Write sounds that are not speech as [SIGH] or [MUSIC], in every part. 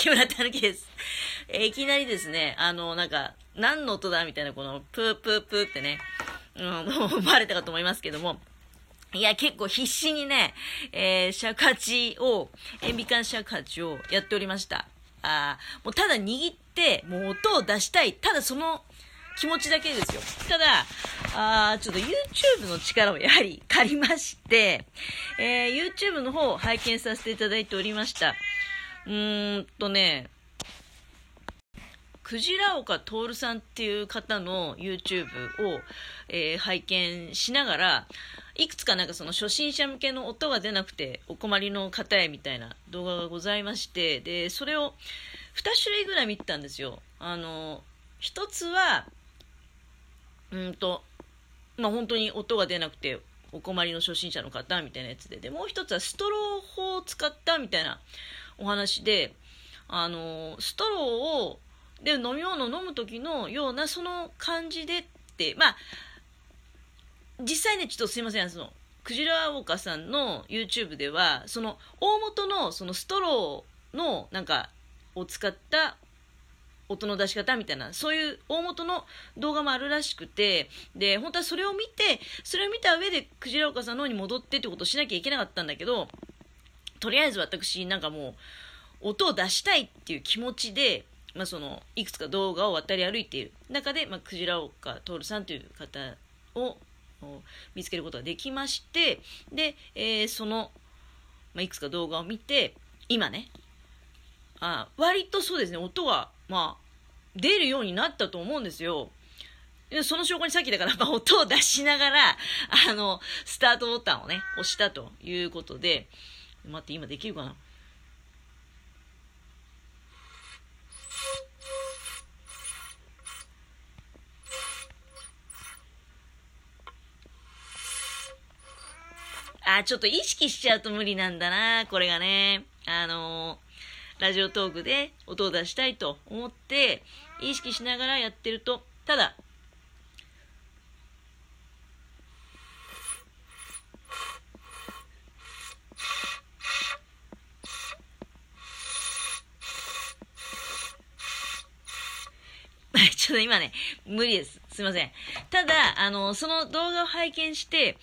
木村たぬきです。えーいきなりですね、あの、なんか、何の音だみたいな、この、プープープーってね、うん、もうバレたかと思いますけども、いや、結構必死にね、えー、尺八を、塩ビ管尺八をやっておりました。あーもうただ握って、もう音を出したい。ただその気持ちだけですよ。ただ、あーちょっと YouTube の力をやはり借りまして、えー YouTube の方を拝見させていただいておりました。うーんとね、クジラ岡徹さんっていう方の YouTube を、えー拝見しながら、いくつかなんかその初心者向けの音が出なくてお困りの方へみたいな動画がございまして、で、それを2種類ぐらい見てたんですよ。あの、一つは、うんと、まあ本当に音が出なくてお困りの初心者の方みたいなやつで、で、もう一つはストロー法を使ったみたいなお話で、あの、ストローを、で、飲み物を飲む時のようなその感じでって、まあ、実際ね、ちょっとすいません、その、クジラ岡さんの YouTube では、その、大元のそのストローの、なんか、を使った音の出し方みたいな、そういう大元の動画もあるらしくて、で、本当はそれを見て、それを見た上でクジラ岡さんの方に戻ってってことをしなきゃいけなかったんだけど、とりあえず私、なんかもう、音を出したいっていう気持ちで、まあ、そのいくつか動画を渡り歩いている中で、まあ、クジラ岡徹さんという方を見つけることができましてで、えーその、まあ、いくつか動画を見て今ねあ割とそうですね音が、まあ、出るようになったと思うんですよ。その証拠にさっきだから、まあ、音を出しながら、あの、スタートボタンをね、押したということで、待って、今できるかな？あ、ちょっと意識しちゃうと無理なんだな、これがね。あのラジオトークで音を出したいと思って、意識しながらやってると、ただ、ちょっと今ね、無理です。すいません。ただ、あの、その動画を拝見して、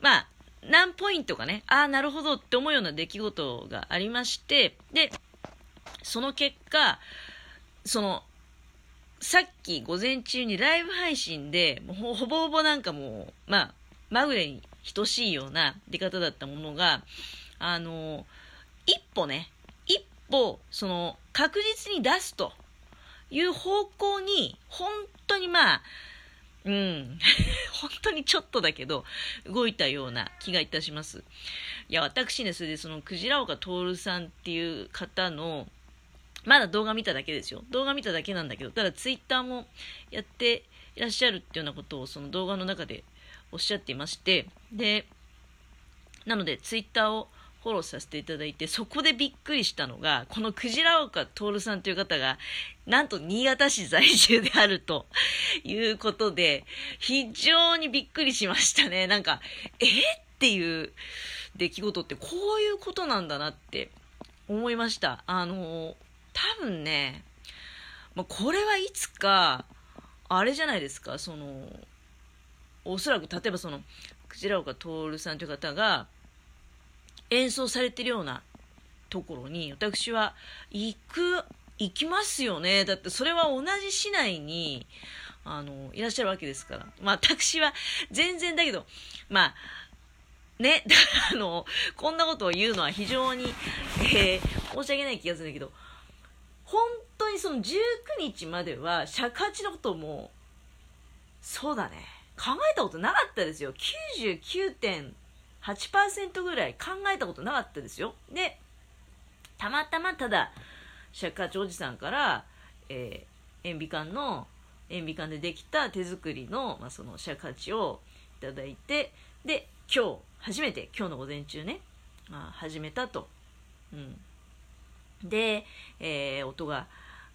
まあ、何ポイントかね、ああ、なるほどって思うような出来事がありまして、で、その結果、その、さっき午前中にライブ配信で、ほぼほぼなんかもう、まあ、まぐれに等しいような出方だったものが、あの、一歩ね、一歩、その、確実に出すという方向に、本当にまあ、うん、[LAUGHS] 本当にちょっとだけど、動いたような気がいたします。いや、私ね、それでその、クジラ岡徹さんっていう方の、まだ動画見ただけですよ。動画見ただけなんだけど、ただツイッターもやっていらっしゃるっていうようなことをその動画の中でおっしゃっていまして、で、なのでツイッターをフォローさせていただいて、そこでびっくりしたのが、このクジラ岡徹さんという方が、なんと新潟市在住であるということで、非常にびっくりしましたね。なんか、え？っていう出来事ってこういうことなんだなって思いました。あの、多分ね、まあ、これはいつか、あれじゃないですか、その、おそらく例えばその、クジラ岡徹さんという方が演奏されてるようなところに私は行く、行きますよね。だってそれは同じ市内に、あの、いらっしゃるわけですから。まあ私は全然だけど、まあ、ね、[LAUGHS] だからあの、こんなことを言うのは非常に、えー申し訳ない気がするんだけど、本当にその19日までは尺八のことも、そうだね、考えたことなかったですよ。99. 8%ぐらい考えたことなかったですよ。で、たまたまただ、尺八おじさんから、えー、塩ビ管の、塩ビ管でできた手作りの、まあ、その尺八をいただいて、で、今日、初めて、今日の午前中ね、まあ、始めたと。うん。で、えー音が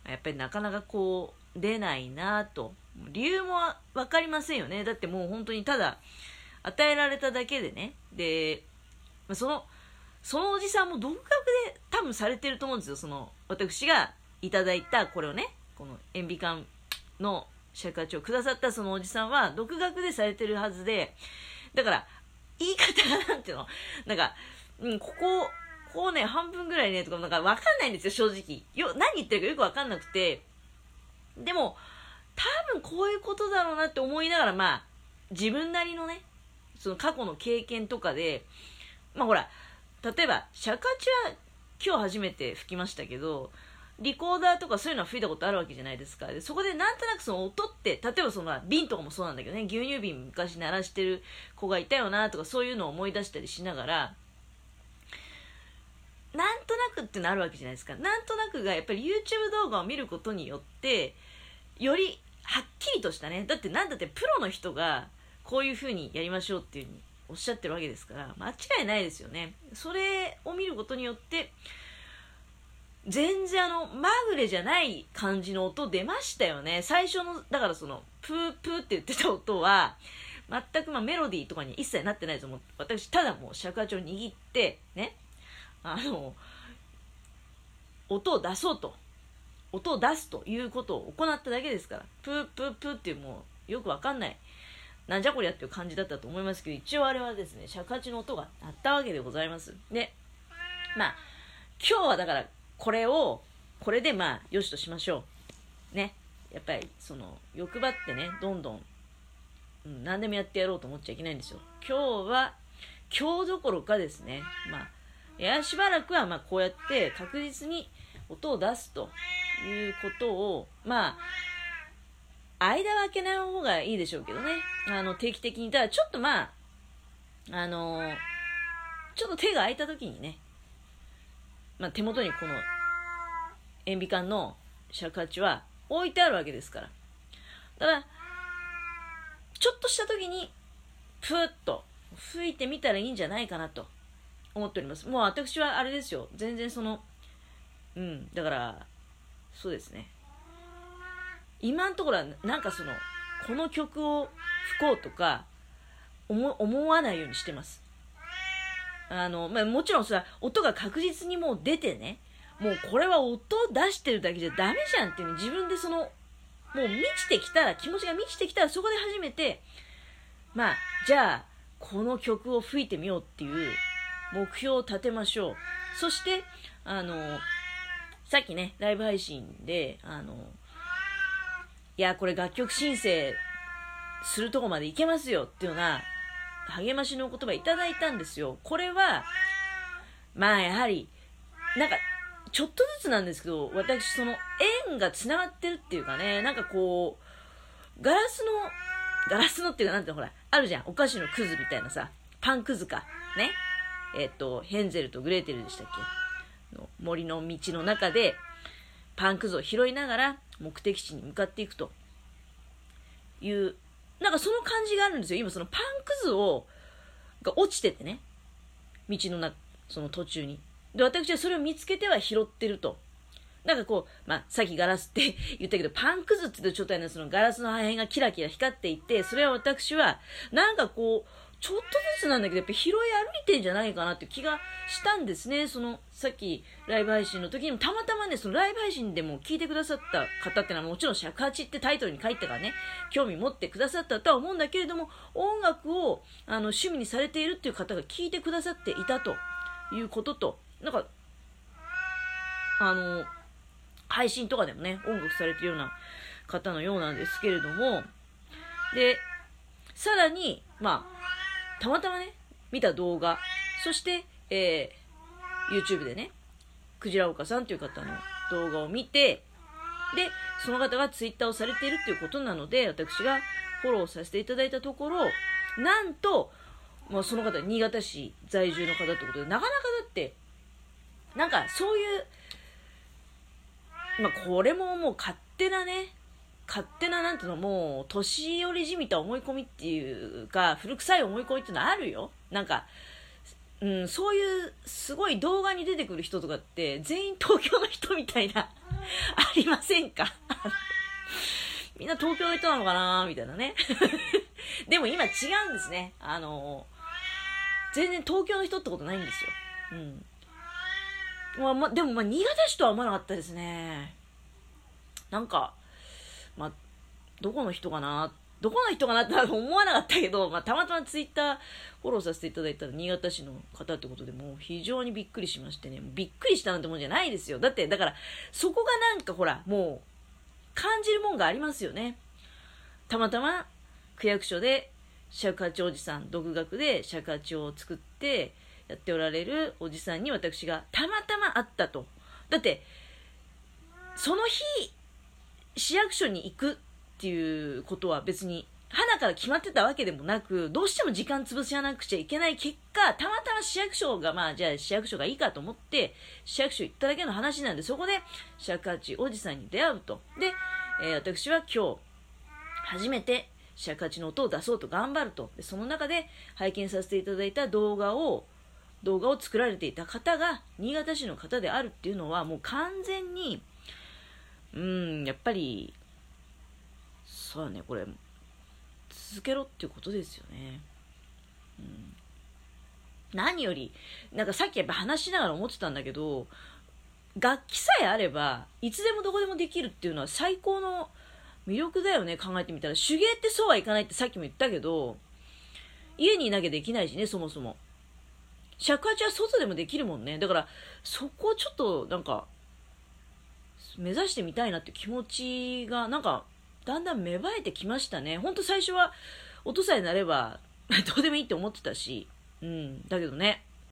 やっぱりなかなかこう出ないなと理由も分かりませんよねだってもう本当にただ与えられただけでねでそのそのおじさんも独学で多分されてると思うんですよ。その、私がいただいたこれをね、この塩ビ缶の尺八をくださったそのおじさんは、独学でされてるはずで、だから、言い方がなんていうの？なんか、うん、ここ、こうね、半分ぐらいね、とか、なんかわかんないんですよ、正直。よ、何言ってるかよくわかんなくて。でも、多分こういうことだろうなって思いながら、まあ、自分なりのね、その過去の経験とかで、まあほら、例えば、尺八は今日初めて吹きましたけど、リコーダーとかそういうのは吹いたことあるわけじゃないですか。でそこでなんとなくその音って、例えばその瓶とかもそうなんだけどね、牛乳瓶昔鳴らしてる子がいたよなとかそういうのを思い出したりしながら、なんとなくってのあるわけじゃないですか。なんとなくがやっぱり YouTube 動画を見ることによって、よりはっきりとしたね、だってなんだってプロの人がこういう風にやりましょうっていう風におっしゃってるわけですから、間違いないですよね。それを見ることによって、全然あの、まぐれじゃない感じの音出ましたよね。最初の、だからその、プープーって言ってた音は、全くまメロディーとかに一切なってないと思う。私、ただもう尺八を握って、ね、あの、音を出そうと。音を出すということを行っただけですから。プープープーっていうもう、よくわかんない。なんじゃこりゃっていう感じだったと思いますけど、一応あれはですね、尺八の音が鳴ったわけでございます。で、まあ、今日はだから、これを、これでまあ、よしとしましょう。ね。やっぱり、その、欲張ってね、どんどん、うん、何でもやってやろうと思っちゃいけないんですよ。今日は、今日どころかですね、まあ、いや、しばらくはまあ、こうやって確実に音を出すということを、まあ、間は空けない方がいいでしょうけどね。あの、定期的に。ただ、ちょっとまあ、あのー、ちょっと手が空いた時にね、まあ、手元にこの塩ビ缶の尺八は置いてあるわけですから。だから、ちょっとした時に、プーッと吹いてみたらいいんじゃないかなと思っております。もう私はあれですよ。全然その、うん、だから、そうですね。今のところは、なんかその、この曲を吹こうとか、思わないようにしてます。あの、まあ、もちろんそれは音が確実にもう出てね、もうこれは音出してるだけじゃダメじゃんっていう自分でその、もう満ちてきたら、気持ちが満ちてきたらそこで初めて、まあ、じゃあ、この曲を吹いてみようっていう目標を立てましょう。そして、あの、さっきね、ライブ配信で、あの、いや、これ楽曲申請するとこまでいけますよっていうような励ましのお言葉いただいたんですよ。これは、まあやはり、なんか、ちょっとずつなんですけど、私その縁が繋がってるっていうかね、なんかこう、ガラスの、ガラスのっていうかなんてほら、あるじゃん。お菓子のくずみたいなさ、パンくずか。ね。えっ、と、ヘンゼルとグレーテルでしたっけ？の森の道の中で、パンくずを拾いながら目的地に向かっていくというなんかその感じがあるんですよ。今そのパンくずを、が落ちててね。道のな、その途中に。で、私はそれを見つけては拾ってると。なんかこう、まあ、さっきガラスって [LAUGHS] 言ったけど、パンくずって言う状態のそのガラスの破片がキラキラ光っていて、それは私は、なんかこう、ちょっとずつなんだけど、やっぱ拾い歩いてんじゃないかなって気がしたんですね。その、さっきライブ配信の時にもたまたまね、そのライブ配信でも聞いてくださった方ってのはもちろん尺八ってタイトルに書いたからね、興味持ってくださったとは思うんだけれども、音楽をあの趣味にされているっていう方が聞いてくださっていたということと、なんか、あの、配信とかでもね、音楽されてるような方のようなんですけれども、で、さらに、まあ、たまたまね、見た動画、そして、えー、YouTube でね、クジラ岡さんという方の動画を見て、で、その方が Twitter をされているっていうことなので、私がフォローさせていただいたところ、なんと、まあ、その方、新潟市在住の方ってことで、なかなかだって、なんかそういう、まあ、これももう勝手なね、勝手な、なんていうの、もう、年寄りじみた思い込みっていうか、古臭い思い込みっていうのはあるよ。なんか、うん、そういう、すごい動画に出てくる人とかって、全員東京の人みたいな、ありませんか？みんな東京の人なのかな？みたいなね。[LAUGHS] でも今違うんですね。あの、全然東京の人ってことないんですよ。うん。まあまあ、でもまあ新潟市とは思わなかったですね。なんか、まあ、どこの人かなどこの人かなって思わなかったけど、まあ、たまたまツイッターフォローさせていただいたら新潟市の方ってことでもう非常にびっくりしましてね、びっくりしたなんてもんじゃないですよ。だって、だから、そこがなんかほら、もう、感じるもんがありますよね。たまたま区役所で尺八おじさん、独学で尺八を作ってやっておられるおじさんに私がたまたま会ったと。だって、その日、市役所に行くっていうことは別に、花から決まってたわけでもなく、どうしても時間潰しなくちゃいけない結果、たまたま市役所が、まあ、じゃあ市役所がいいかと思って、市役所行っただけの話なんで、そこで尺八おじさんに出会うと。で、えー、私は今日、初めて尺八の音を出そうと頑張ると。でその中で拝見させていただいた動画を、動画を作られていた方が新潟市の方であるっていうのはもう完全に、うん、やっぱり、そうだね、これ、続けろっていうことですよね。うん、何より、なんかさっきやっぱ話しながら思ってたんだけど、楽器さえあれば、いつでもどこでもできるっていうのは最高の魅力だよね、考えてみたら。手芸ってそうはいかないってさっきも言ったけど、家にいなきゃできないしね、そもそも。尺八は外でもできるもんね。だから、そこをちょっと、なんか、目指してみたいなって気持ちが、なんか、だんだん芽生えてきましたね。ほんと最初は、音さえなれば、どうでもいいって思ってたし、うん、だけどね、